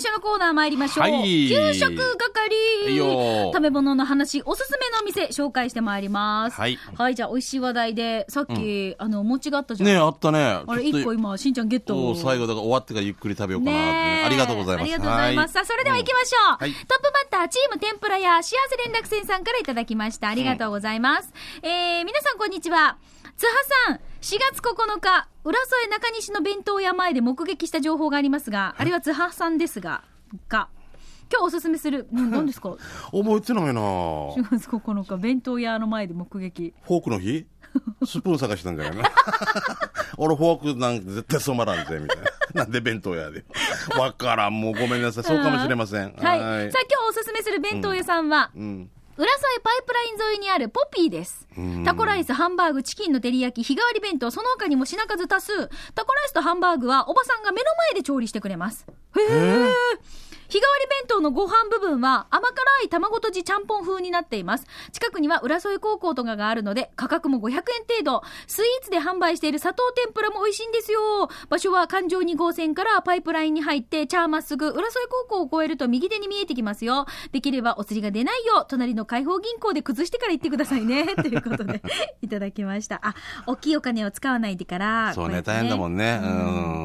最初のコーナー参りましょう。はい給食いいよ係。食べ物の話、おすすめのお店、紹介してまいります。はいはい、じゃあ、美味しい話題で、さっき、あの、お餅があったじゃん。ねあったね。あれ、一個今、しんちゃんゲット。お最後だから終わってからゆっくり食べようかなねえありがとうございます。ありがとうございます。さあ、それでは行きましょう。はいトップバッター、チーム天ぷらや幸せ連絡船さんからいただきました。ありがとうございます。えー、皆さんこんにちは。津波さん、4月9日、浦添中西の弁当屋前で目撃した情報がありますが、あれは津波さんですが、が、今日おすすめする、うん 何ですか？覚えてないな ?4 月9日、弁当屋の前で目撃。フォークの日？スプーン探したんじゃないの？俺フォークなんか絶対染まらんぜ、みたいな。なんで弁当屋で？わからん、もうごめんなさい。そうかもしれません。はい。さあ、今日おすすめする弁当屋さんは、うん。浦添パイプライン沿いにあるポピーです。タコライス、ハンバーグ、チキンの照り焼き、日替わり弁当、その他にも品数多数。タコライスとハンバーグはおばさんが目の前で調理してくれます。へー。日替わり弁当のご飯部分は甘辛い卵とじちゃんぽん風になっています。近くには浦添高校とかがあるので価格も500円程度。スイーツで販売している砂糖天ぷらも美味しいんですよ。場所は環状2号線からパイプラインに入って、チャーまっすぐ浦添高校を越えると右手に見えてきますよ。できればお釣りが出ないよう、隣の開放銀行で崩してから行ってくださいね。ということで、いただきました。あ、大きいお金を使わないでから。そうね、こやって大変だもんね。う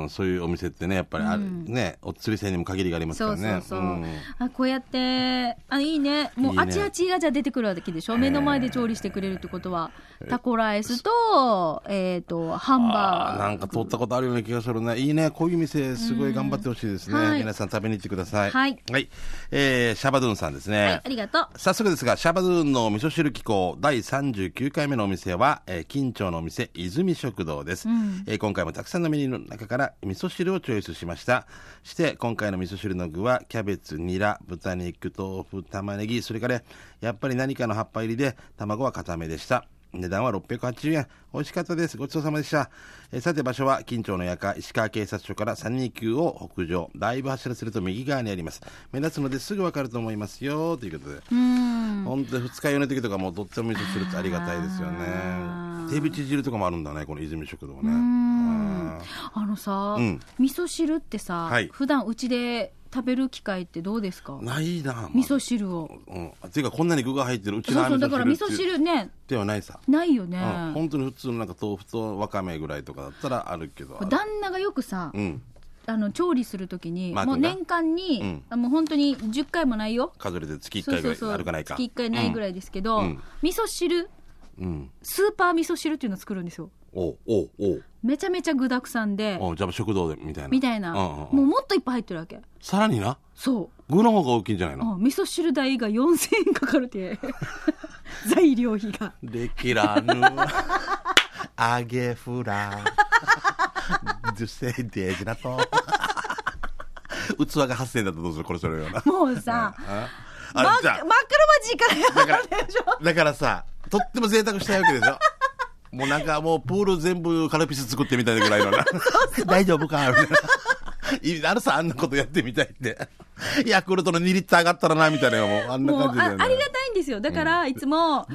ん。そういうお店ってね、やっぱりある、うんね、お釣り制にも限りがありますからね。そうそうそう。んあこうやって、あ、いいね。も、いうあちあちがじゃあ出てくるわけでしょ目の前で調理してくれるってことは、タコライスと、えっ、と、ハンあバーグ。ーなんか通ったことあるような気がするね。いいね。こういう店、すごい頑張ってほしいですね。うんはい皆さん食べに行ってください。はい。はい。えー、シャバドゥンさんですね。はい、ありがとう。早速ですが、シャバドゥンの味噌汁機構第39回目のお店は、えー、金町のお店、泉食堂です、うんえー今回もたくさんのメニューの中から味噌汁をチョイスしました。して、今回の味噌汁の具は、キャベツ、ニラ、豚肉、豆腐、玉ねぎ、それから、やっぱり何かの葉っぱ入りで、卵は固めでした。値段は680円。美味しかったです。ごちそうさまでした。えーさて場所は、近町の夜間、石川警察署から329を北上。だいぶ走らせると右側にあります。目立つのですぐわかると思いますよ。ということで。本当に二日酔いの時とかもとっても味噌汁ってありがたいですよね。手びち汁とかもあるんだね、この泉食堂ね。うーんああのさ、うん味噌汁ってさ、はい普段うちで食べる機会ってどうですか？ーないな、まあ味噌汁を。うん。っていうか、こんなに具が入ってるうちのそうそう、だから味噌汁ね、ではないさ。ないよね。うん、本当に普通のなんか豆腐とわかめぐらいとかだったらあるけど。旦那がよくさ、うん。あの調理するときに、マー君がもう年間に、うんあもう本当に10回もないよ。数えて月1回ぐらいあるかないか。月1回ないぐらいですけど、うん味噌汁、うん。うん。スーパー味噌汁っていうのを作るんですよ。おうおうおうめちゃめちゃ具沢山で、おうじゃあ食堂でみたいな。みたいな、うんうんうんもうもっといっぱい入ってるわけ。さらにな、そ具の方が大きいんじゃないう。のあ味噌汁代が4000円かかるって。材料費が。できらぬ。揚げフラ。デュセデージだと。器が8000円だとどうする？これそれような。もうさ、あマックあれじゃマクロバジーからやだから。だからさ、とっても贅沢したいわけでしょ。もうなんかもうプール全部カルピス作ってみたいなぐらいのな。大丈夫か？み たいな。あるさ、あんなことやってみたいって。ヤクルトの2リッター上がったらな、みたいなもう、あんな感じだよね。あありがたいんですよ。だから、いつも、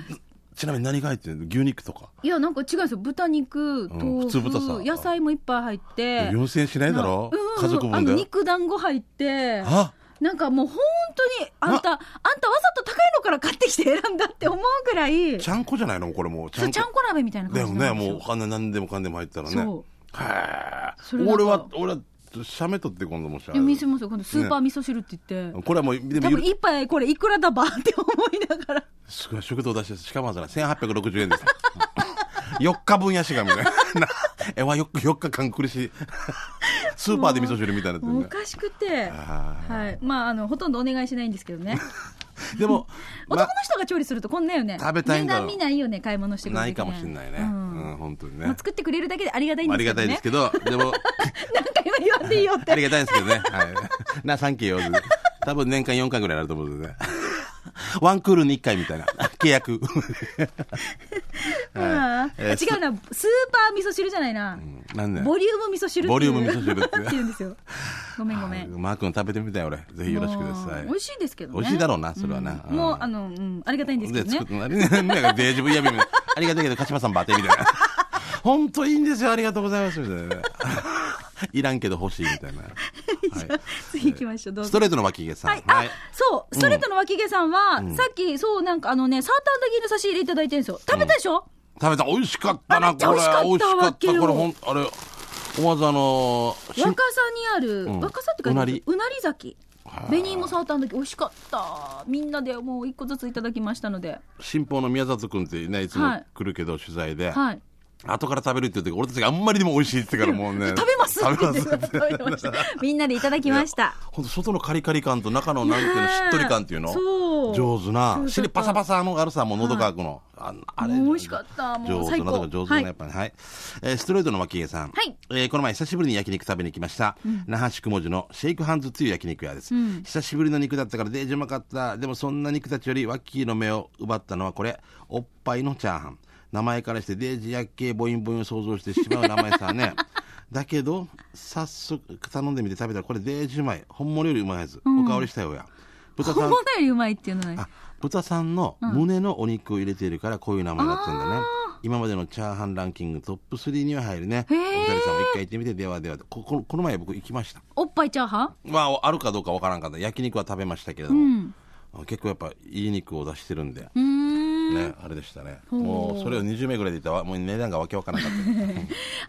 ちなみに何が入ってるの？牛肉とか？いや、なんか違うんですよ。豚肉、うん豆普通豚野菜もいっぱい入って。4000円しないだろ、うん家族分で。肉団子入って。あなんかもう本当に、あんた、あんたわざと高いのから買ってきて選んだって思うぐらい、ちゃんこじゃないの？これもう。そうちゃんこ鍋みたいな感じですよ。もう、あんな何でもかんでも入ったらね。そうへ。俺は、俺は、写メ撮って今度もしいや、見せますよ。今度スーパー味噌汁って言って。これはもう、で多も分一杯これいくらだばって思いながら。すごい食堂出して、しかもあれ1860円です。4日分やしがみたいな。えわ、4, 4日間苦しい。スーパーで味噌汁みたいになおかしくて。あはい。まあ、あの、ほとんどお願いしないんですけどね。ーでも、男の人が調理するとこんなよね。食べたいんだろう値段見ないよね、買い物してくる時ねないかもしれないね。ううんん、本当にねまあ。作ってくれるだけでありがたいんありですけどね。がたいですけど、でも、何回も言わんでいいよって。ありがたいんですけどね。はい。な、サンキューよ。多分年間4回ぐらいになると思うんでね。ワンクールに1回みたいな。契約。違うな、スーパー味噌汁じゃないな。なんで？ボリューム味噌汁ボリューム味噌汁って言うんですよ。ごめんごめん。マー君食べてみたい俺。ぜひよろしくください美。味しいですけどね。美味しいだろうなそれはなうんもう、うんあの、うん、ありがたいんですけどねデージブイヤビみたいなありがたいけど、鹿島さんバテみたいな。本当いいんですよ、ありがとうございます、みたいなね。いらんけど欲しいみたいな。はい。次行ききましょう、どうぞ。ストレートの脇毛さん。はい、あ、そう、ストレートの脇毛さんは、うんさっき、そう、なんかあのね、サーターアンダギーの差し入れいただいてるんですよ。食べたでしょ、食べた。美味しかったな、これ。美味しかった美味しかった。わけよこれ、ほん、あれ、思わずあの若狭にある、うん若狭って書いてあるうなりうなり崎。はあ紅芋サーターアンダギー美味しかった。みんなでもう一個ずついただきましたので。新報の宮里君ってね、いつもはい来るけど、取材で。はい。後から食べるって言って、俺たちがあんまりにも美味しいって言ってからもうね。食べます？食べます。みんなでいただきました。ほんと外のカリカリ感と中のなんていうの、しっとり感っていうのそう上手なそう。尻パサパサのあるさ、もう喉乾くの。ああれ。美味しかったもう上手な、最高だから上手な、やっぱり。はい。えーストレートの脇毛さん。はいえーこの前久しぶりに焼肉食べに来ました。那覇市雲寺のシェイクハンズという焼肉屋です。うん久しぶりの肉だったからデージうまかった。でもそんな肉たちよりワッキーの目を奪ったのはこれ、おっぱいのチャーハン。名前からしてデージ薬系ボインボインを想像してしまう名前さね。だけど、早速頼んでみて食べたらこれデージうまい。本物よりうまいやつ。おかわりしたよや。豚さん本物よりうまいっていうのは。豚さんの胸のお肉を入れているからこういう名前になってるんだね、今までのチャーハンランキングトップ3には入るねお二人さんも一回行ってみてではではこここの前僕行きましたおっぱいチャーハン？まああるかどうかわからんかった焼肉は食べましたけれども、うん。結構やっぱいい肉を出してるんで、うーん。ね、あれでしたねもうそれを20名ぐらいで言ったらもう値段がわけわからなかった、うん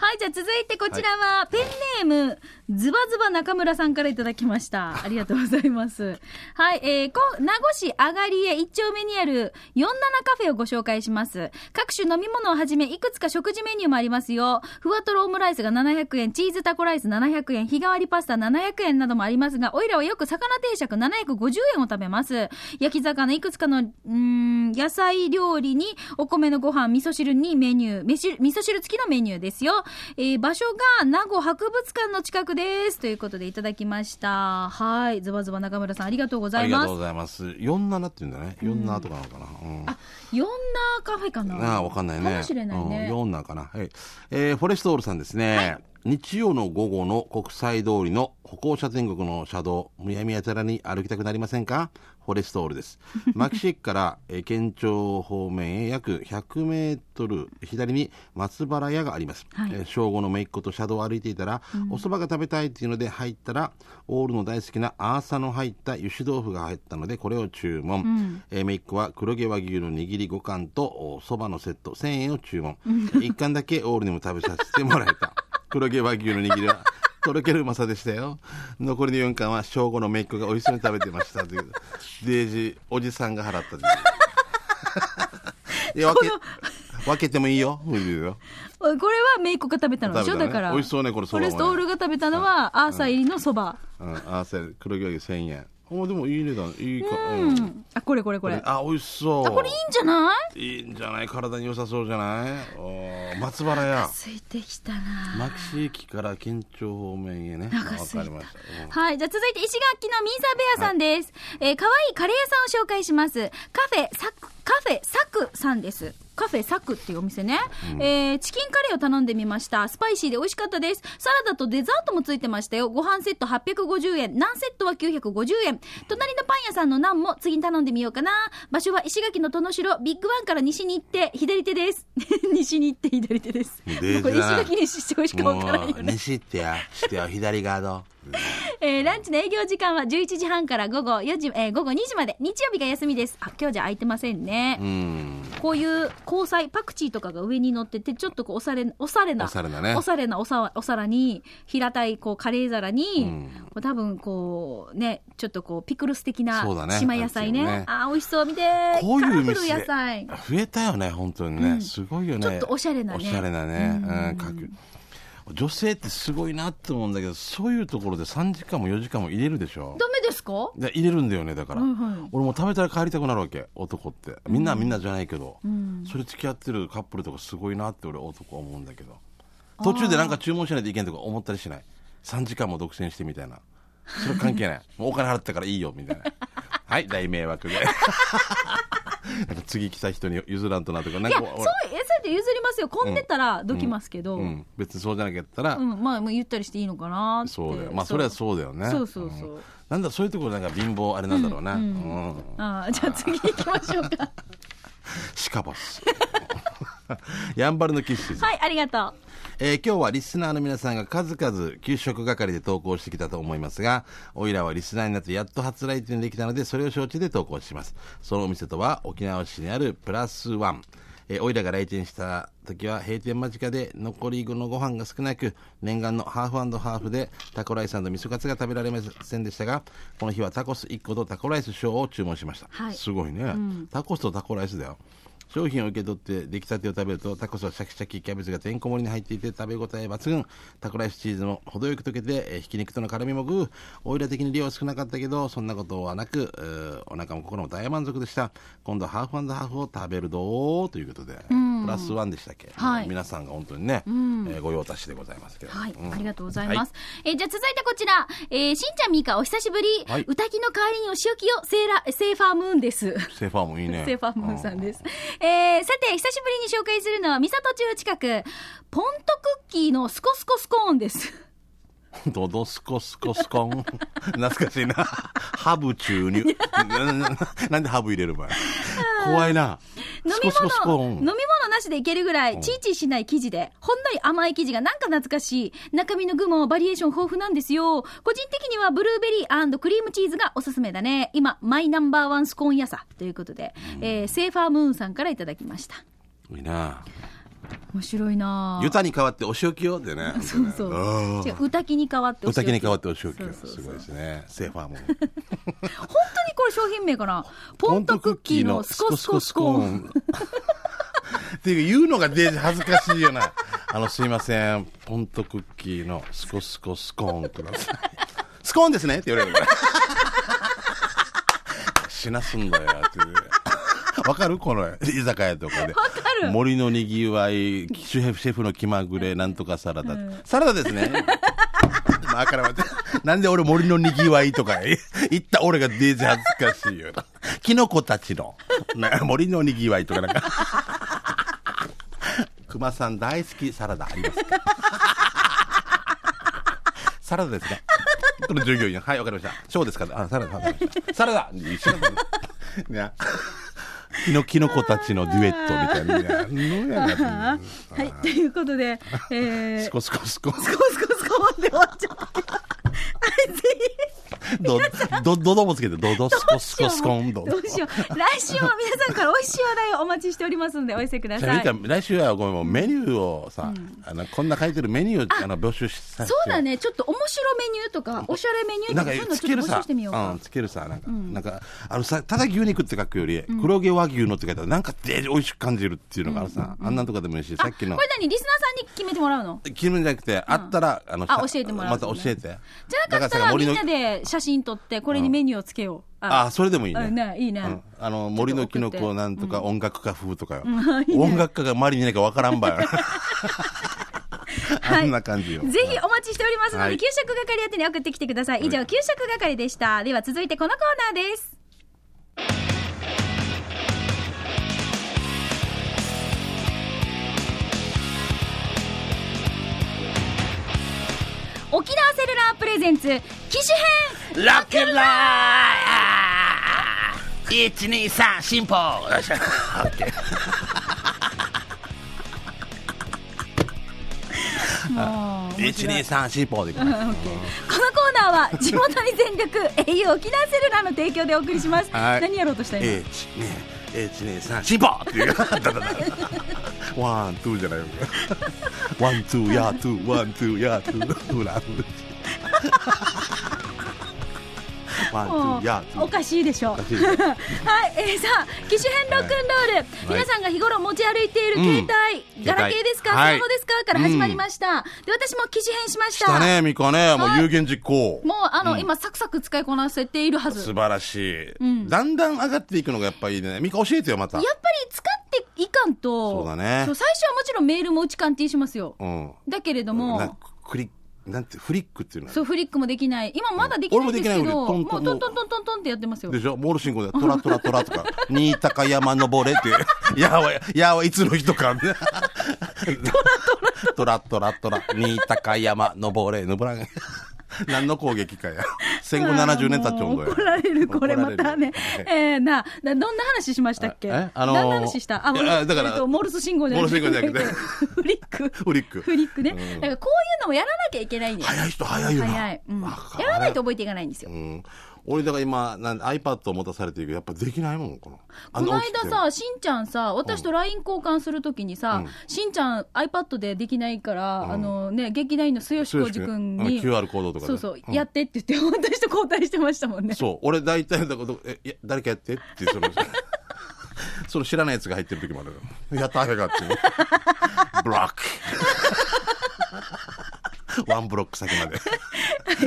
はい、じゃあ続いてこちらは、ペンネーム、ズバズバ中村さんからいただきました。ありがとうございます。はい、えー、こ名護市あがりえ一丁目にある47カフェをご紹介します。各種飲み物をはじめ、いくつか食事メニューもありますよ。ふわとろオムライスが700円、チーズタコライス700円、日替わりパスタ700円などもありますが、おいらはよく魚定食750円を食べます。焼き魚いくつかの、うーん、野菜料理に、お米のご飯、味噌汁にメニュー、飯味噌汁付きのメニューですよ。えー場所が名護博物館の近くです。ということでいただきました。はい。ズバズバ中村さん、ありがとうございますありがとう。ございます47って言うんだね47とかなのかな、うんあ、ヨンナーカフェかなああ、わかんないね。かもしれないね。うん、4なんかな。はい。えー、フォレストオールさんですね。日曜の午後の国際通りの歩行者天国の車道、むやみやたらに歩きたくなりませんか？フォレストオールです。牧師駅から、えー県庁方面へ約100メートル左に松原屋があります。はいえー正午の姪っ子と車道を歩いていたら、お蕎麦が食べたいっていうので入ったら、オールの大好きなアーサの入った油脂豆腐が入ったので、これを注文。んえー、姪っ子は黒毛和牛の握り5貫とお蕎麦のセット1000円を注文。1貫だけオールにも食べさせてもらえた。黒毛和牛の握りは。とろけるうまさでしたよ。残りの4貫は正午の姪っ子が美味しそうに食べてましたという。デージ、おじさんが払ったという。いや分け、分けてもいいよ。いいよこれはメイコが食べたのでしょ、ねだから。美味しそうねこれフォレストオールが食べたのは、アーサー入りのそば。うん、合わせ黒毛和牛1000円。おでもいい値段、いいか。ううんん。あ、これこれこれ。あ、美味しそう。あ、これいいんじゃない？いいんじゃない？体に良さそうじゃない？おー松原屋。ついてきたな牧師駅から県庁方面へね。わかりました。うんはい。じゃあ続いて石垣のミーサーベアさんです。えー、かわいいカレー屋さんを紹介します。カフェサク、カフェサクさんです。カフェサクっていうお店ね。えー、チキンカレーを頼んでみました。スパイシーで美味しかったです。サラダとデザートもついてましたよ。ご飯セット850円。ナンセットは950円。隣のパン屋さんのナンも次に頼んでみようかな。場所は石垣の登野城、ビッグワンから西に行って左手です。西に行って左手です。これ石垣にしてしかわからんよね。西ってや、してよ、左側ど えーランチの営業時間は11時半から午後4時、えー午後2時まで。日曜日が休みです。あ、今日じゃ空いてませんね。うん。こういう香菜、パクチーとかが上に乗ってて、ちょっとこう、おされ、おされな、おしゃれなねおしゃれなおさお皿に、平たい、こう、カレー皿に、うんこう多分、こう、ね、ちょっとこう、ピクルス的な島野菜ね。ねあー、美味しそう。見てこういう野菜。増えたよね、本当にね。うんすごいよね。ちょっとおしゃれなねおしゃれなね。ううんん、かく。女性ってすごいなって思うんだけど、そういうところで3時間も4時間も入れるでしょ？ダメですか？いや入れるんだよね、だから。はいはい俺も食べたら帰りたくなるわけ、男って。みんなはみんなじゃないけど。うん。それ付き合ってるカップルとかすごいなって俺男は思うんだけど途中でなんか注文しないといけんとか思ったりしない？3時間も独占してみたいなそれ関係ない。もうお金払ったからいいよみたいな。はい大迷惑で。なんか次来た人に譲らんとなとかなんいや、かそう、え、そう譲りますよ。混んでたらどきますけど。ううん。ん、別にそうじゃなかったら、まあ、もう言ったりしていいのかなって。そうだよ。まあそれはそうだよね。そうそうそう。ん。なんだそういうところなんか貧乏あれなんだろうな、ううん。んああ、じゃあ次行きましょうか。シカバス やんばるのキッシュはい、ありがとう。えー今日はリスナーの皆さんが数々給食係で投稿してきたと思いますが、おいらはリスナーになってやっと初来店できたので、それを承知で投稿します。そのお店とは沖縄市にあるプラスワン。えーおいらが来店した時は閉店間近で残りのご飯が少なく、念願のハーフハーフでタコライス味噌カツが食べられませんでしたが、この日はタコス1個とタコライス小を注文しました。はいすごいね、タコスとタコライスだよ。商品を受け取って出来たてを食べるとタコスはシャキシャキキャベツがてんこ盛りに入っていて食べ応え抜群。タコライスチーズも程よく溶けて、えひき肉との絡みもグーオイラ的に量は少なかったけどそんなことはなく、お腹も心も大満足でした今度はハーフハーフを食べるぞということで、プラスワンでしたっけ、はい。皆さんが本当にね、えーご用達でございますけど、はい、うん。ありがとうございます。えーじゃあ続いてこちら、えーしんちゃんみーかお久しぶり。はい。歌きの代わりにお仕置きをセーラ、セーファームーンです。セーファーもいいね。セーファームーンさんです。えーさて、久しぶりに紹介するのは、三郷中近く、ポントクッキーのスコスコスコーンです。ドドスコスコスコン。懐かしいな。ハブ注入。なんでハブ入れる場合怖いな。飲み物、飲みン。物なしでいけるぐらい、チーチーしない生地で、ほんのり甘い生地がなんか懐かしい。中身の具もバリエーション豊富なんですよ。個人的にはブルーベリークリームチーズがおすすめだね。今、マイナンバーワンスコーン屋さ。ということで、えーセーファームーンさんからいただきました。いいな。面白いなぁユタに代わってお仕置きよってね。そうそう。歌きに変わってお仕置き歌きに代わってお仕置きよ。すごいですね。セーファーも。本当にこれ商品名かな？ポントクッキーのスコスコスコーン。ン。っていうか言うのがデージ恥ずかしいよな。あの、すいません。ポントクッキーのスコスコスコーンください。スコーンですねって言われるから。しなすんだよっていう。わかる？この居酒屋とかで。かる森のにぎわい、シェフシェフの気まぐれ、なんとかサラダ。サラダですね。まあ、から待って。なんで俺森のにぎわいとか言った俺がデージ恥ずかしいよ。キノコたちの、な森のにぎわいとかなんか。熊さん大好きサラダありますか？サラダですね。この従業員、はい、わかりました。ショーですか？あ、サラダ。サラダ一緒だね。キノキノコたちのデュエットみたいな。はい、ということで、えー、スコスコスコ。スコスコスコで終わっちゃった。はい、ぜど、ど、どどもつけて、どどスコスコスコンド。ひ、ど。うしよう。来週も皆さんから美味しい話題をお待ちしておりますので、お寄せください。来週はごめんメニューをさ、あのこんな書いてるメニューあの募集しそうだね、ちょっと面白メニューとか、おしゃれメニューとか、そういうかのちょっと募集つけるさしてみようか。うん、つけるさなんか、なんかあのさただ牛肉って書くより、黒毛和牛のって書いたらなんかで美味しく感じるっていうのがあるさ、あんなんとかでもいいしさっきの。これ何リスナーさんに決めてもらうの？気分じゃなくて、あったらあの教えてもらうまた教えて。じゃなかったらみんなで写真撮って、これにメニューをつけよう。あ。それでもいいね。あねいいね。うん。あの森のキノちょっと送って。コなんとか音楽家風とかよ、んいいね。音楽家が周りにいないかわからんばよ。あんな感じよ、ぜひお待ちしておりますので、はい。給食係宛てに送ってきてください。以上、給食係でした。では続いてこのコーナーです。沖縄セルラープレゼンツ機種編ロックンロー。ル123進歩よい。しょオッケもうー123進歩でこのコーナーは地元に全力 au 沖縄セルラーの提供でお送りします、はい。何やろうとした今、123進歩っていう。ワンツーじゃないよワンツーヤーツーワンツーヤーツーフラフワンツもーヤーツーうおかしいでしょ。おかしいですはい、えー、さあ機種編ロックンロール、皆さんが日頃持ち歩いている携帯、うんガラケーですか、はい。スマホですか？から始まりました、で私も機種編しまししたたねミカね。もう有言実行。もうあの、今サクサク使いこなせているはず。素晴らしい、ん。だんだん上がっていくのがやっぱりいいね。ミカ教えてよまた。やっぱり使いかんとそうだね。そう最初はもちろんメールも打ち鑑定しますよ、うん。だけれどなもクリなんてフリックっていうの？そうフリックもできない。今まだできないんですけど、俺もできないもうトントントントン。トンってやってますよ。でしょ？モール信号でトラトラトラとか。新高山登れって。やわやわい。つの人か。トラトラ。トラ新高山登れ。登らん 何の攻撃かや 戦後70年経っちゃうんだよ。怒られる、これまたねえー、な、などんな話しましたっけ？えあのー何の話した？あ、だからえっとモルス信号じゃなくて。モルス信号じゃなくてフリック。フリック。フリックね。うんだからこういうのもやらなきゃいけないんだよ。早い人早いよな。早い。うん。やらないと覚えていかないんですよう。ん。俺だから今、なん iPad を持たされてるけど、やっぱできないもん、この。あこの間さ、しんちゃんさ、私と LINE 交換するときにさ、うんしんちゃん iPad でできないから、あのね、劇団員の末吉浩二君に、QR コードとかねそうそう、んやってって言って、私と交代してましたもんね。そう。俺大体のこと、え、いや、誰かやってって、その、その知らないやつが入ってる時もある。やった、あれがって。ブロック。ワンブロック先まで。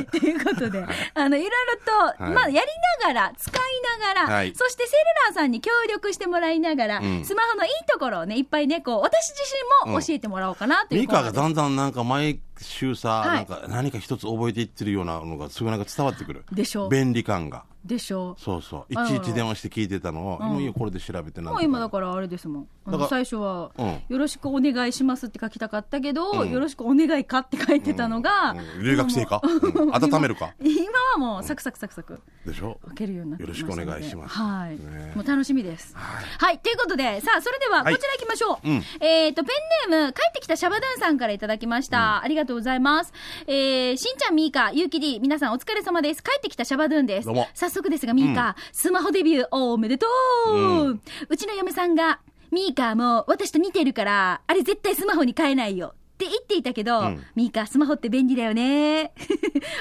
ということで、あの、いろいろと、はい。まあ、やりながら、使いながら、はい。そしてセルラーさんに協力してもらいながら、うん。スマホのいいところをね、いっぱいね、こう、私自身も教えてもらおうかなというミコーナーです。カがだんだんなんか毎週さ、はい。なんか何か一つ覚えていってるようなのがすごいなんか伝わってくる。でしょう。便利感が。でしょ？そうそう。いちいち電話して聞いてたのを、うん。もういいよ、これで調べてなもう今だからあれですもん。最初は、うん。よろしくお願いしますって書きたかったけど、うん。よろしくお願いかって書いてたのが、うん。留学生か、うん。温めるか？今はもうサクサクサクサク。でしょ？開けるようになってよろしくお願いします。はい、ね。もう楽しみです。はい、ということで、さあ、それではこちら行きましょう。うん。えっ、と、ペンネーム、帰ってきたシャバドゥンさんからいただきました。ありがとうございます。えー、しんちゃん、みーか、ゆうきり、皆さんお疲れ様です。帰ってきたシャバドゥンです。どうも。早速ですが、みーか、スマホデビュー。おめでとう、ううちの嫁さんが、ミーカーも私と似てるから、あれ絶対スマホに変えないよ。って言っていたけど、うんミーカースマホって便利だよね。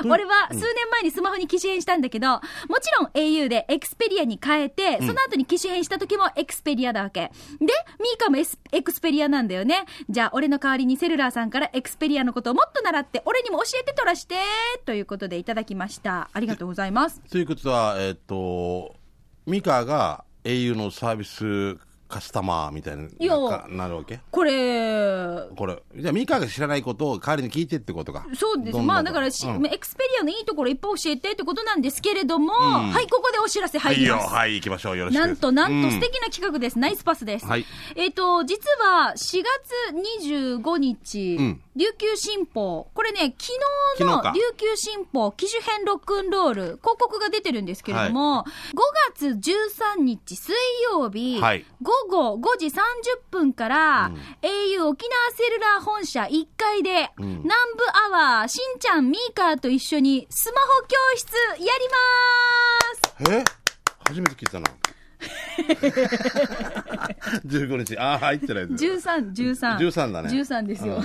俺は数年前にスマホに機種変したんだけど、もちろん au でエクスペリアに変えて、その後に機種変した時もエクスペリアだわけ。で、ミーカーもエクスペリアなんだよね。じゃあ俺の代わりにセルラーさんからエクスペリアのことをもっと習って、俺にも教えてとらして、ということでいただきました。ありがとうございます。ということは、えっ、と、ミカが au のサービスカスタマーみたいななるわけ？これ、これ。じゃあミカが知らないことを代わりに聞いてってことか。そうです。まあだからし、うんエクスペリアのいいところいっぱい教えてってことなんですけれども、んはい、ここでお知らせ入ります。はい、行きましょう。よろしく。なんとなんと素うん敵な企画です。ナイスパスです。はいえっ、と、実は4月25日、うん琉球新報、これね、昨日の琉球新報、機種編ロックンロール、広告が出てるんですけれども、5月13日水曜日、はい午後5時30分から、au 沖縄セルラー本社1階で、うん。南部アワー、しんちゃん、ミーカーと一緒にスマホ教室やります。え？初めて聞いたな。15日。ああ、入ってないです。13、13。13だね。13ですよ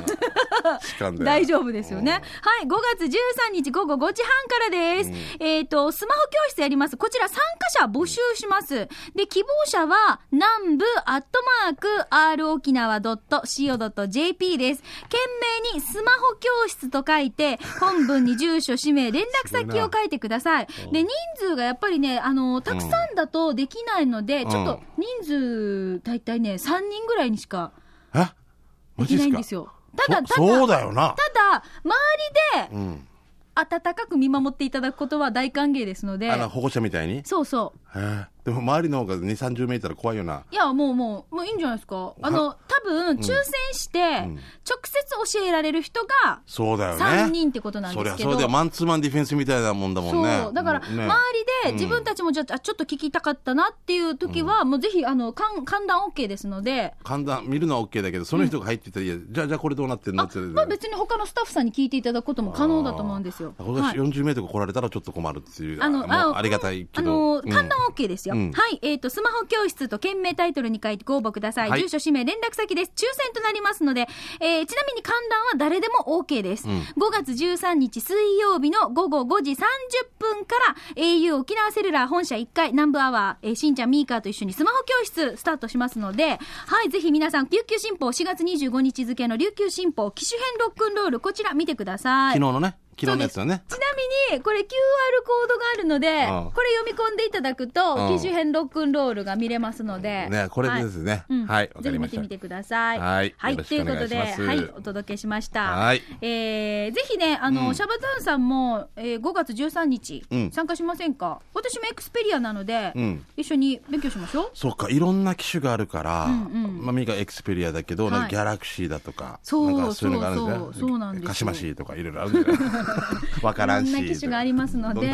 大丈夫ですよね。はい、5月13日午後5時半からです。えっ、と、スマホ教室やります。こちら参加者募集します。で、希望者は、南部アットマーク、r 沖縄 .co.jp です。懸命にスマホ教室と書いて、本文に住所、氏名、連絡先を書いてください。で、人数がやっぱりね、あの、たくさんだとできないので、んちょっと人数、大体ね、3人ぐらいにしかえ？マできないんですよ。ただ、ただ、そそうだよな。ただ、周りでうん。温かく見守っていただくことは大歓迎ですのであ、の、保護者みたいに？そうそへえでも周りの方が2、30メートル怖いよな。う。いや、もうもう、もういいんじゃないですか。あの、多分、抽選して、ん直接教えられる人がそうだよね。3人ってことなんそりゃですけど。そうだよ。マンツーマンディフェンスみたいなもんだもんね。そう。だから、ね周りで自分たちもじゃあ、ちょっと聞きたかったなっていう時は、もうぜひ、あの、観覧 OK ですので、簡単、見るのは OK だけど、その人が入ってたら、いや、じゃあ、じゃあこれどうなってんの？あって。まあ別に他のスタッフさんに聞いていただくことも可能だと思うんですよ。今年はい40メートル来られたらちょっと困るっていう。あの、ありがたいけど。あの、観覧 OK ですよ。うんはい。えっ、と、スマホ教室と件名タイトルに書いてご応募ください。はい住所、氏名、連絡先です。抽選となりますので、えーちなみに観覧は誰でも OK です。うん5月13日水曜日の午後5時30分から au 沖縄セルラー本社1階南部アワー、えーしんちゃんミーカーと一緒にスマホ教室スタートしますので、はい。ぜひ皆さん、琉球新報4月25日付の琉球新報機種編ロックンロール、こちら見てください。昨日のね、昨日のやつだね。ちなみに、これ QR コードがあるので、うんこれ読み込んでいただくと、うん機種編ロックンロールが見れますので。ねこれですね。うん。はいぜひ見てみてください。はい。はい。ということで、はい、お届けしました。はい。えー、ぜひね、あの、うん。シャバズーンさんも、えー、5月13日、うん。参加しませんか？私もエクスペリアなので、うん。一緒に勉強しましょう。そっか、いろんな機種があるから、うんうん。まあ、ミカエクスペリアだけど、はい。ギャラクシーだとか、そうそういうのがあるんですね。そうそうそうなんですよ。カシマシーとかいろいろあるんじゃない？わからんし。いろんな機種がありますので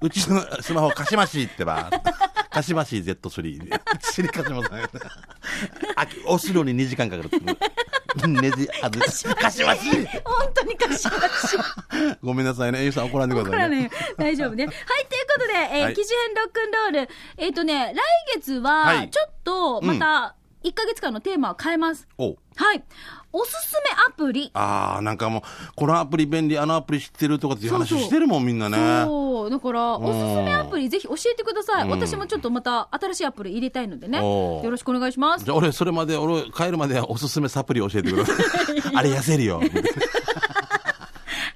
うちのスマホ貸しましってば。貸しまし Z3。知り貸しません。あ押すのに2時間かかる。ネジ外す。貸しまし本当に貸しまし。ごめんなさいね。ゆうさん怒らんでくださいね。大丈夫ね。はい、ということで、えーはい機種編ロックンロール。えっ、とね、来月は、はいちょっと、また、1ヶ月間のテーマを変えます。おうはい。おすすめアプリ。ああ、なんかもう、このアプリ便利、あのアプリ知ってるとかっていう話してるもん、みんなね。そう。だから、おすすめアプリ、ぜひ教えてください。うん私もちょっとまた新しいアプリ入れたいのでね。よろしくお願いしますじ。ゃあ俺、それまで、俺、帰るまでおすすめサプリ教えてください。あれ痩せるよ。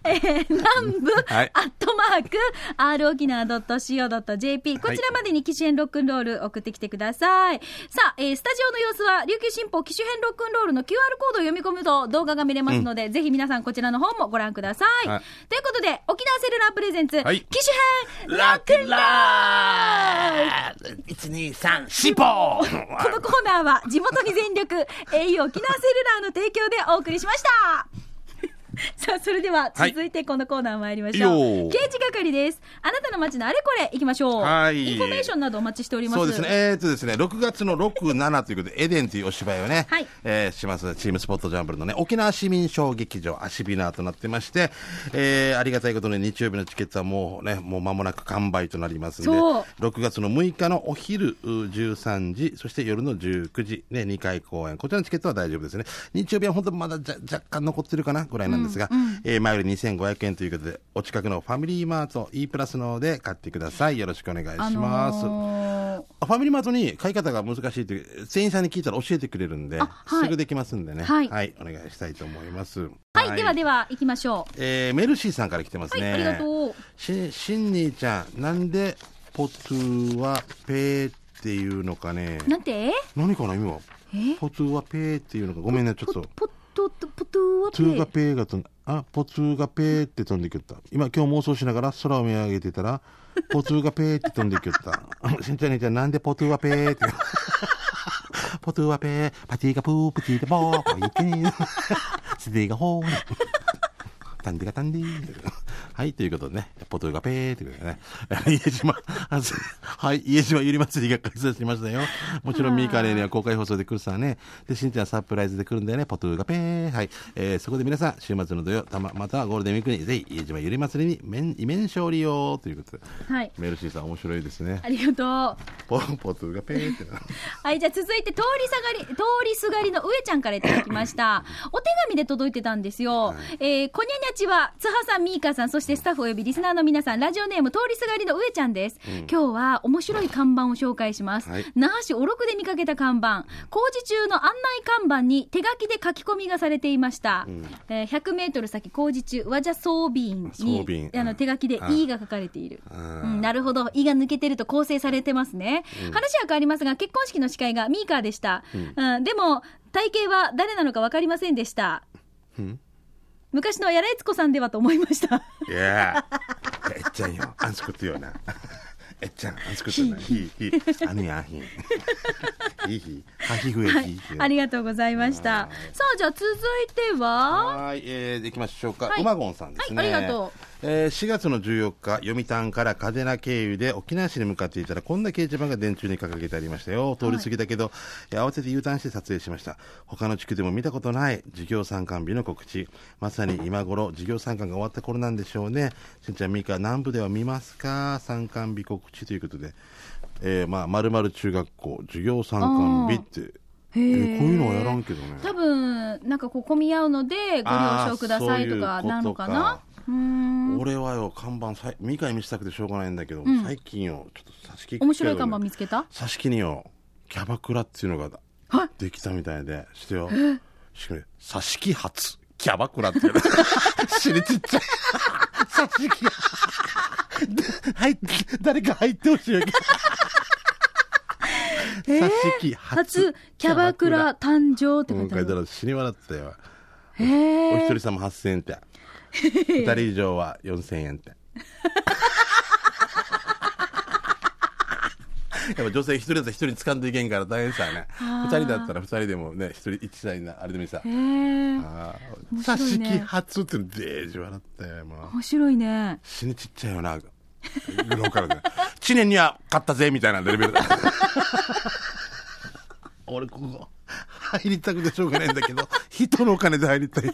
えー、南部、はいアットマーク、r 沖縄 .co.jp、こちらまでに機種編ロックンロール送ってきてください。さあ、えースタジオの様子は、琉球新報機種編ロックンロールの QR コードを読み込むと動画が見れますので、ぜひ皆さんこちらの方もご覧ください。はいということで、沖縄セルラープレゼンツ、はい機種編ロックンロールラー !1、2、3、シポーこのコーナーは地元に全力 au 沖縄セルラーの提供でお送りしました。さあ、それでははい続いてこのコーナー参りましょう。よー掲示係です。あなたの街のあれこれ行きましょう。はいインフォメーションなどお待ちしております。そうですね。えー、っとですね、6月の6、7ということで、エデンというお芝居をね、はいえーします。チームスポットジャンブルのね、沖縄市民小劇場、アシビナーとなってまして、えー、ありがたいことに日曜日のチケットはもうね、もう間もなく完売となりますんで、そう6月の6日のお昼う13時、そして夜の19時、ね、2回公演。こちらのチケットは大丈夫ですね。日曜日は本当まだじゃ若干残ってるかなぐらいなんですが、えー前より2500円ということで、お近くのファミリーマート E プラスの方で買ってください。よろしくお願いしあます。のーファミリーマートに買い方が難しいって店員さんに聞いたら教えてくれるんで、あはいすぐできますんでね、はいお願いしたいと思います。はい、ではでは行きましょえーメルシーさんから来てますう。はい、ね。ありがとう。し、しんにーちゃん、なんでポトゥはペーっていうのかね。なんて？何かな、今ポトゥはペーっていうのか、ごめんね、ちょっと。ポポトゥーはトゥーがペーが飛んあ、ポツーがペーって飛んできよった。今、今日妄想しながら空を見上げてたら、ポツーがペーって飛んできよった。しんちゃんにちゃん、なんでポトゥーはペーって。ポトゥーはペー、パティがプー、プティがボー、ポイケニー、スディがホー。タンディがタンディはい、ということでね、ポトゥーがペーってことでね、家島、はい、家島ゆり祭りが開催しましたよ。もちろんミーカーレーには公開放送で来るさね。で、しんちゃんサプライズで来るんだよね、ポトゥーがペー。はい、えー、そこで皆さん、週末の土曜、たま、またはゴールデンウィークに、ぜひ、家島ゆり祭りに、面、イメン勝利よということで。はい。メルシーさん面白いですね。ありがとう。ポ、ポトゥーがペーってな。はい、じゃあ続いて通り下がり、通りすがりの上ちゃんからいただきました。お手紙で届いてたんですよ。えー、こにゃにゃちは、つはさん、みーかさん、そしてスタッフおよびリスナーの皆さん、ラジオネーム通りすがりの上ちゃんです。今日は面白い看板を紹介します。はい那覇市おろくで見かけた看板。工事中の案内看板に手書きで書き込みがされていました。えー100メートル先工事中、和じ装備員装にあの手書きでうん E が書かれている。うんうん、なるほど。胃が抜けてると構成されてますね。話は変わりますが、結婚式の司会がミーカーでした。うん、でも、体型は誰なのか分かりませんでした。ん昔のやらえつこさんではと思いました。いやえっちゃんよ、あんすよな。えっちゃん、あんすな。ひい、ひはひふえはいひい。。ありがとうございました。さあ、じゃあ続いては、はい、えー、できましょうか。はいうまごんさんですね。はいありがとう。えー、4月の14日、読谷から嘉手納経由で沖縄市に向かっていたら、こんな掲示板が電柱に掲げてありましたよ。通り過ぎたけど、えー慌てて U ターンして撮影しました。他の地区でも見たことない授業参観日の告知。まさに今頃、授業参観が終わった頃なんでしょうね。しんちゃん、ミカ、南部では見ますか？参観日告知ということで。えー、まあ、まる中学校、授業参観日って、えーこういうのはやらんけどね。多分、なんかこう、混み合うので、ご了承くださいとか、なのかな？俺はよ看板さいミカに見せたくてしょうがないんだけど、最近よちょっと挿し木面白い看板見つけた？挿し木によキャバクラっていうのがはい。できたみたいでしてよ。しかも挿し木初キャバクラっていう。の尻ちっちゃい。挿し木 入って誰か入ってほしいよ挿し木初初、キャバクラ誕生って書今いてある。回だら死に笑ったよ。へおえ。一人様8000円って二人以上は4000円って。やっぱ女性一人だったら一人掴んでいけんから大変さね。二人だったら二人でもね一人一台なあれでもさ。へえあ面あ白いね。挿し木初ってのデージ笑ったよもう。面白いね。死にちっちゃいよな。ローカルで。知念には勝ったぜみたいなレベルだ。俺ここ。入りたくてしょうがないんだけど人のお金で入りたい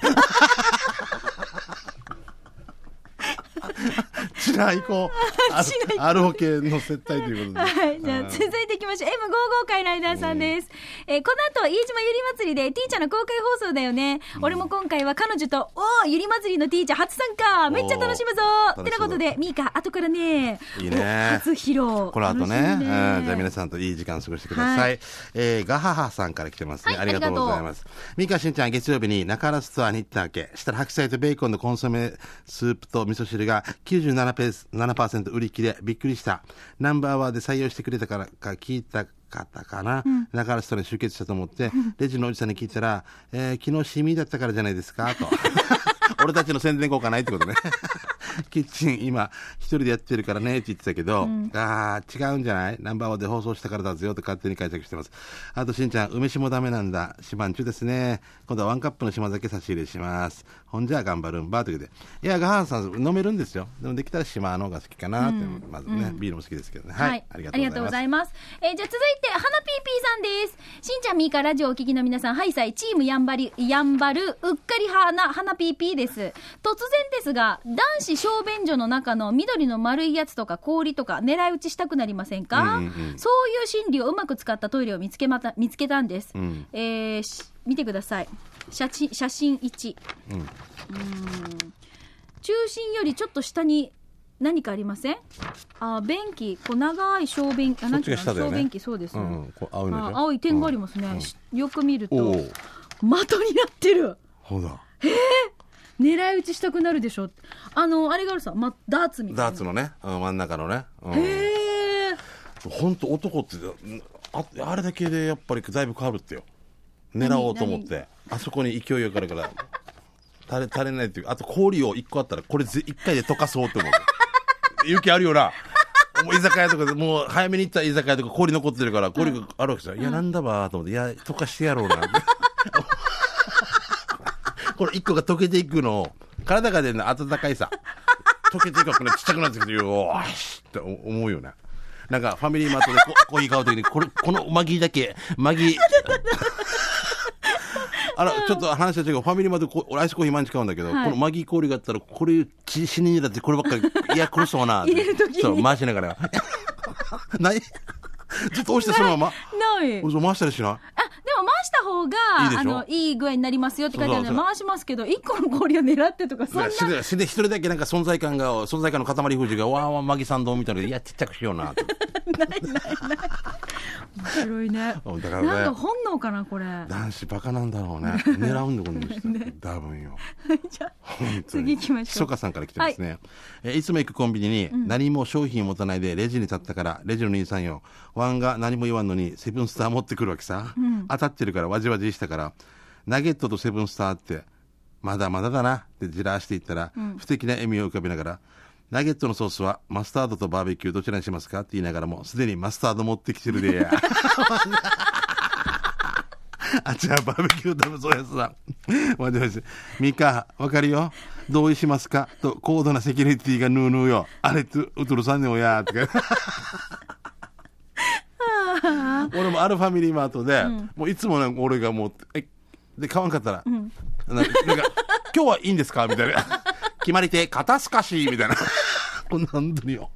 ちな行こう あアルホ系の接待ということで はい。じゃあ、続いていきましょう。M55 回ライダーさんです。えーこの後、飯島ゆり祭りで、ティーチャーの公開放送だよね。俺も今回は彼女と、おーゆり祭りのティーチャー初参加めっちゃ楽しむぞってなことで、ミーカ、後からね、いいねお初披露。この後ね、楽しみうんじゃあ皆さんといい時間過ごしてください。はえー、ガハハさんから来てますね。はいありがとうございます。ミカしんちゃん、月曜日に中原ストアに行ったわけ。したら白菜とベーコンのコンソメスープと味噌汁が97%ペース7%売り切れ、びっくりした。ナンバーワーで採用してくれたからか聞いた方かな、中原ストアに集結したと思って、レジのおじさんに聞いたら、えー昨日シミだったからじゃないですか？と。俺たちの宣伝効果ないってことね。キッチン今一人でやってるからねって言ってたけど、ああ、違うんじゃない？ナンバーワンで放送したからだぜよと勝手に解釈してます。あとしんちゃん、梅酒もダメなんだ。島んちゅですね。今度はワンカップの島酒差し入れします。ほんじゃあ頑張るんばということで。いや、ガハンさん飲めるんですよ。でもできたら島の方が好きかなって、まずね、ビールも好きですけどね。はい。ありがとうございます。えーじゃあ続いて、花ピーピーさんです。しんちゃん、みーか、ラジオをお聞きの皆さん、はいさい、チームやんばり、やんばる、うっかり派な花ピーピーです。突然ですが、男子小便所の中の緑の丸いやつとか氷とか狙い撃ちしたくなりませんか、うんうんうん。そういう心理をうまく使ったトイレを見つけまた、見つけたんです。ん。えーし見てください。写真、写真1。うん。うーん。中心よりちょっと下に何かありません？あ便器。こう長い小便あなんていうの？そっちが下だよね。小便器。そうです、うんうん。青い点がありますね、しよく見ると。的になってる。ほだ。狙い撃ちしたくなるでしょ？あのあれがあるさ、ま、ダーツみたいな。ダーツのね、うん真ん中のね。うん。へえ本当男ってうんああれだけでやっぱりだいぶ変わるってよ。狙おうと思って。あそこに勢いよくあるから。足れ足りないっていうあと氷を1個あったらこれ1回で溶かそうって思う。勇気あるよな。もう居酒屋とかでもう早めに行った居酒屋とか氷残ってるから氷があるわけさ、い。やなんだばと思っていや溶かしてやろうな。これ1個が溶けていくのを体が出るの温かいさ溶けていくからちっちゃくなってきてよーしって思うよねなんかファミリーマートでココーヒー買うときにこれこのマギーだけマギーあら、ちょっと話は違う。ファミリーマートこ、俺アイスコーヒー毎日買うんだけど、はいこのマギー氷があったら、これ、血死にだってこればっかり、いや、苦しそうな。入れる時にそう、回しながら。ない？ずっと押してそのまま？ない回したりしない？も回した方がいいあのいい具合になりますよって書いてあるので回しますけど一個の氷を狙ってとかそんな死んで一人だけなんか存在感が、存在感の塊富士が、わーわーマギさんどうみたいなや、ちっちゃくしようなって。面白いね。うんだからなんかね、本能かなこれ。男子バカなんだろうね。狙うんだ、この人。多分よ。じゃあ次行きましょう。ひそかさんから来てますね、い。えいつも行くコンビニに何も商品を持たないでレジに立ったから、レジの兄さんよ。ワンが何も言わんのにセブンスター持ってくるわけさ、当たってるからわじわじしたからナゲットとセブンスターってまだまだだなってじらしていったら、不敵な笑みを浮かべながらナゲットのソースはマスタードとバーベキューどちらにしますか？って言いながらもすでにマスタード持ってきてるでや あちらバーベキュー食べそうやつだ。マジマジ。ミカ、わかるよ同意しますか？と、高度なセキュリティがヌーヌーよ。あれと、うとるさんねおやとか。俺もあるファミリーマートで、もういつもね、俺がもう、え、で、買わんかったら、なんか、なんか今日はいいんですか？みたいな。決まり手、肩透かしみたいな。こんなんだよ。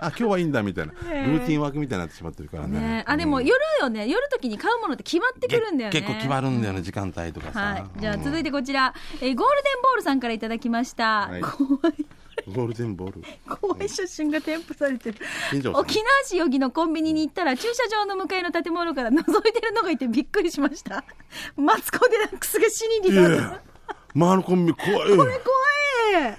あ、今日はいいんだみたいな。ルーティンワークみたいになってしまってるからね。ねあでも夜よね。夜時に買うものって決まってくるんだよね。結構決まるんだよね、時間帯とかさ。はい。じゃあうん。続いてこちら、えーゴールデンボールさんからいただきました、はい。怖 いゴールデンボール？怖い。写真が添付されてる。沖縄市余木のコンビニに行ったら駐車場の向かいの建物から覗いてるのがいてびっくりしました。マツコ・デラックスが死ににいなるや、まあ、あのコンビ怖い。怖い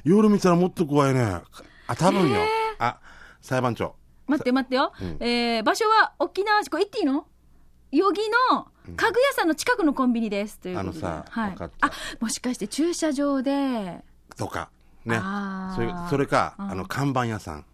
夜見たらもっと怖いね。あ、多分よ。あ、裁判長。待って待ってよ、えー場所は沖縄市これ言っていいの？余木の家具屋さんの近くのコンビニですというあのさはいあもしかして駐車場でとか。ねそれそれか、うんあの、看板屋さん。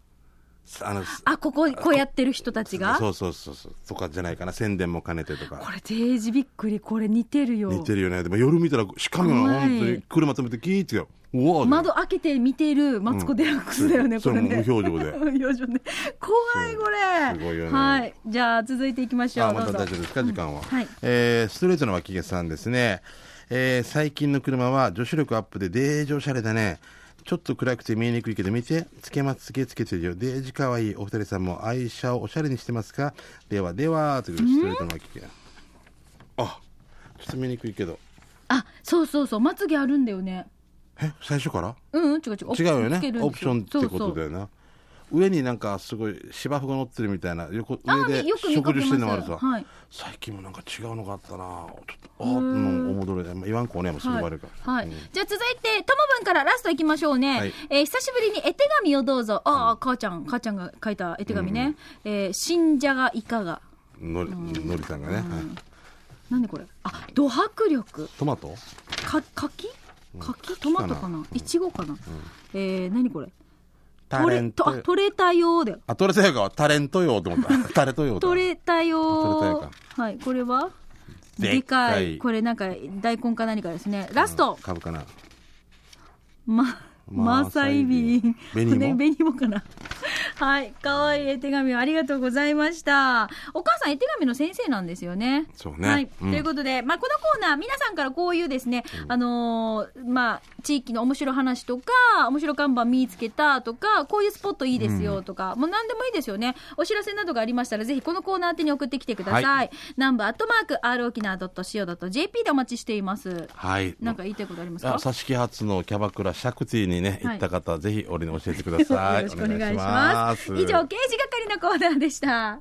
あの、あ、ここ、こうやってる人たちが？そうそうそうそう。とかじゃないかな。宣伝も兼ねてとか。これ、デージびっくり。これ似てるよ。似てるよね。でも夜見たら、しかもはい本当に車止めてキーってよ。うわ窓開けて見てるマツコ・デラックスだよね、うんこれね。無表情で 無表情ね。怖い、これ。すごいよねはい。じゃあ、続いていきましょう。あ、まどうぞだ大丈夫ですか、時間は。はいえーストレートの脇毛さんですね。えー最近の車は女子力アップでデージおしゃれだね。ちょっと暗くて見えにくいけど見て、つけまつけつけてるよ。デージかわいい。お二人さんも愛車をおしゃれにしてますか？ではでは、というストレートの脇毛。あ、ちょっと見にくいけど。あ、そうそうそう。まつげあるんだよね。え、最初から？うん、うん、違う違う。違うよねオプションってことだよな上になんかすごい芝生が乗ってるみたいな横あ上で食事してるのもあるさ、はい。最近もなんか違うのがあったな。ちょっとああうんおもどれまあ言わんこねもうすぐはいバレるから、はい。うん。じゃあ続いて、ともぶんからラストいきましょうね。はい。えー久しぶりに絵手紙をどうぞ。ああ、母ちゃん、母ちゃんが書いた絵手紙ね。えー信者がいかが。のりのりさんがね、はい。なんでこれ？あ、ド迫力。トマト？か、柿？柿？トマトかな？いちごかな？えー、何これ？タレント。あ、取れたよーだよ。あ取れたよか。タレントよって思った。タレントよだ。取れたよー取れたよはい、これは？でかい。かい。これなんか、大根か何かですね。ラスト。株かな。ま、マサイビン。ね、紅芋かな。はい。かわいい絵手紙をありがとうございました。お母さん絵手紙の先生なんですよね。そうねはい。うんということで、まあ、このコーナー、皆さんからこういうですね、あのーまあ、地域の面白い話とか、面白看板見つけたとか、こういうスポットいいですよとか、もう何でもいいですよね。お知らせなどがありましたら、ぜひこのコーナー宛てに送ってきてください。はい南部アットマーク、r 沖縄 .co.jp でお待ちしています。はいなんか言いたいことありますか？あ挿し木発のキャバクラシャクティにねはい行った方、ぜひ俺に教えてください よろしくお願いします。以上、刑事係のコーナーでした。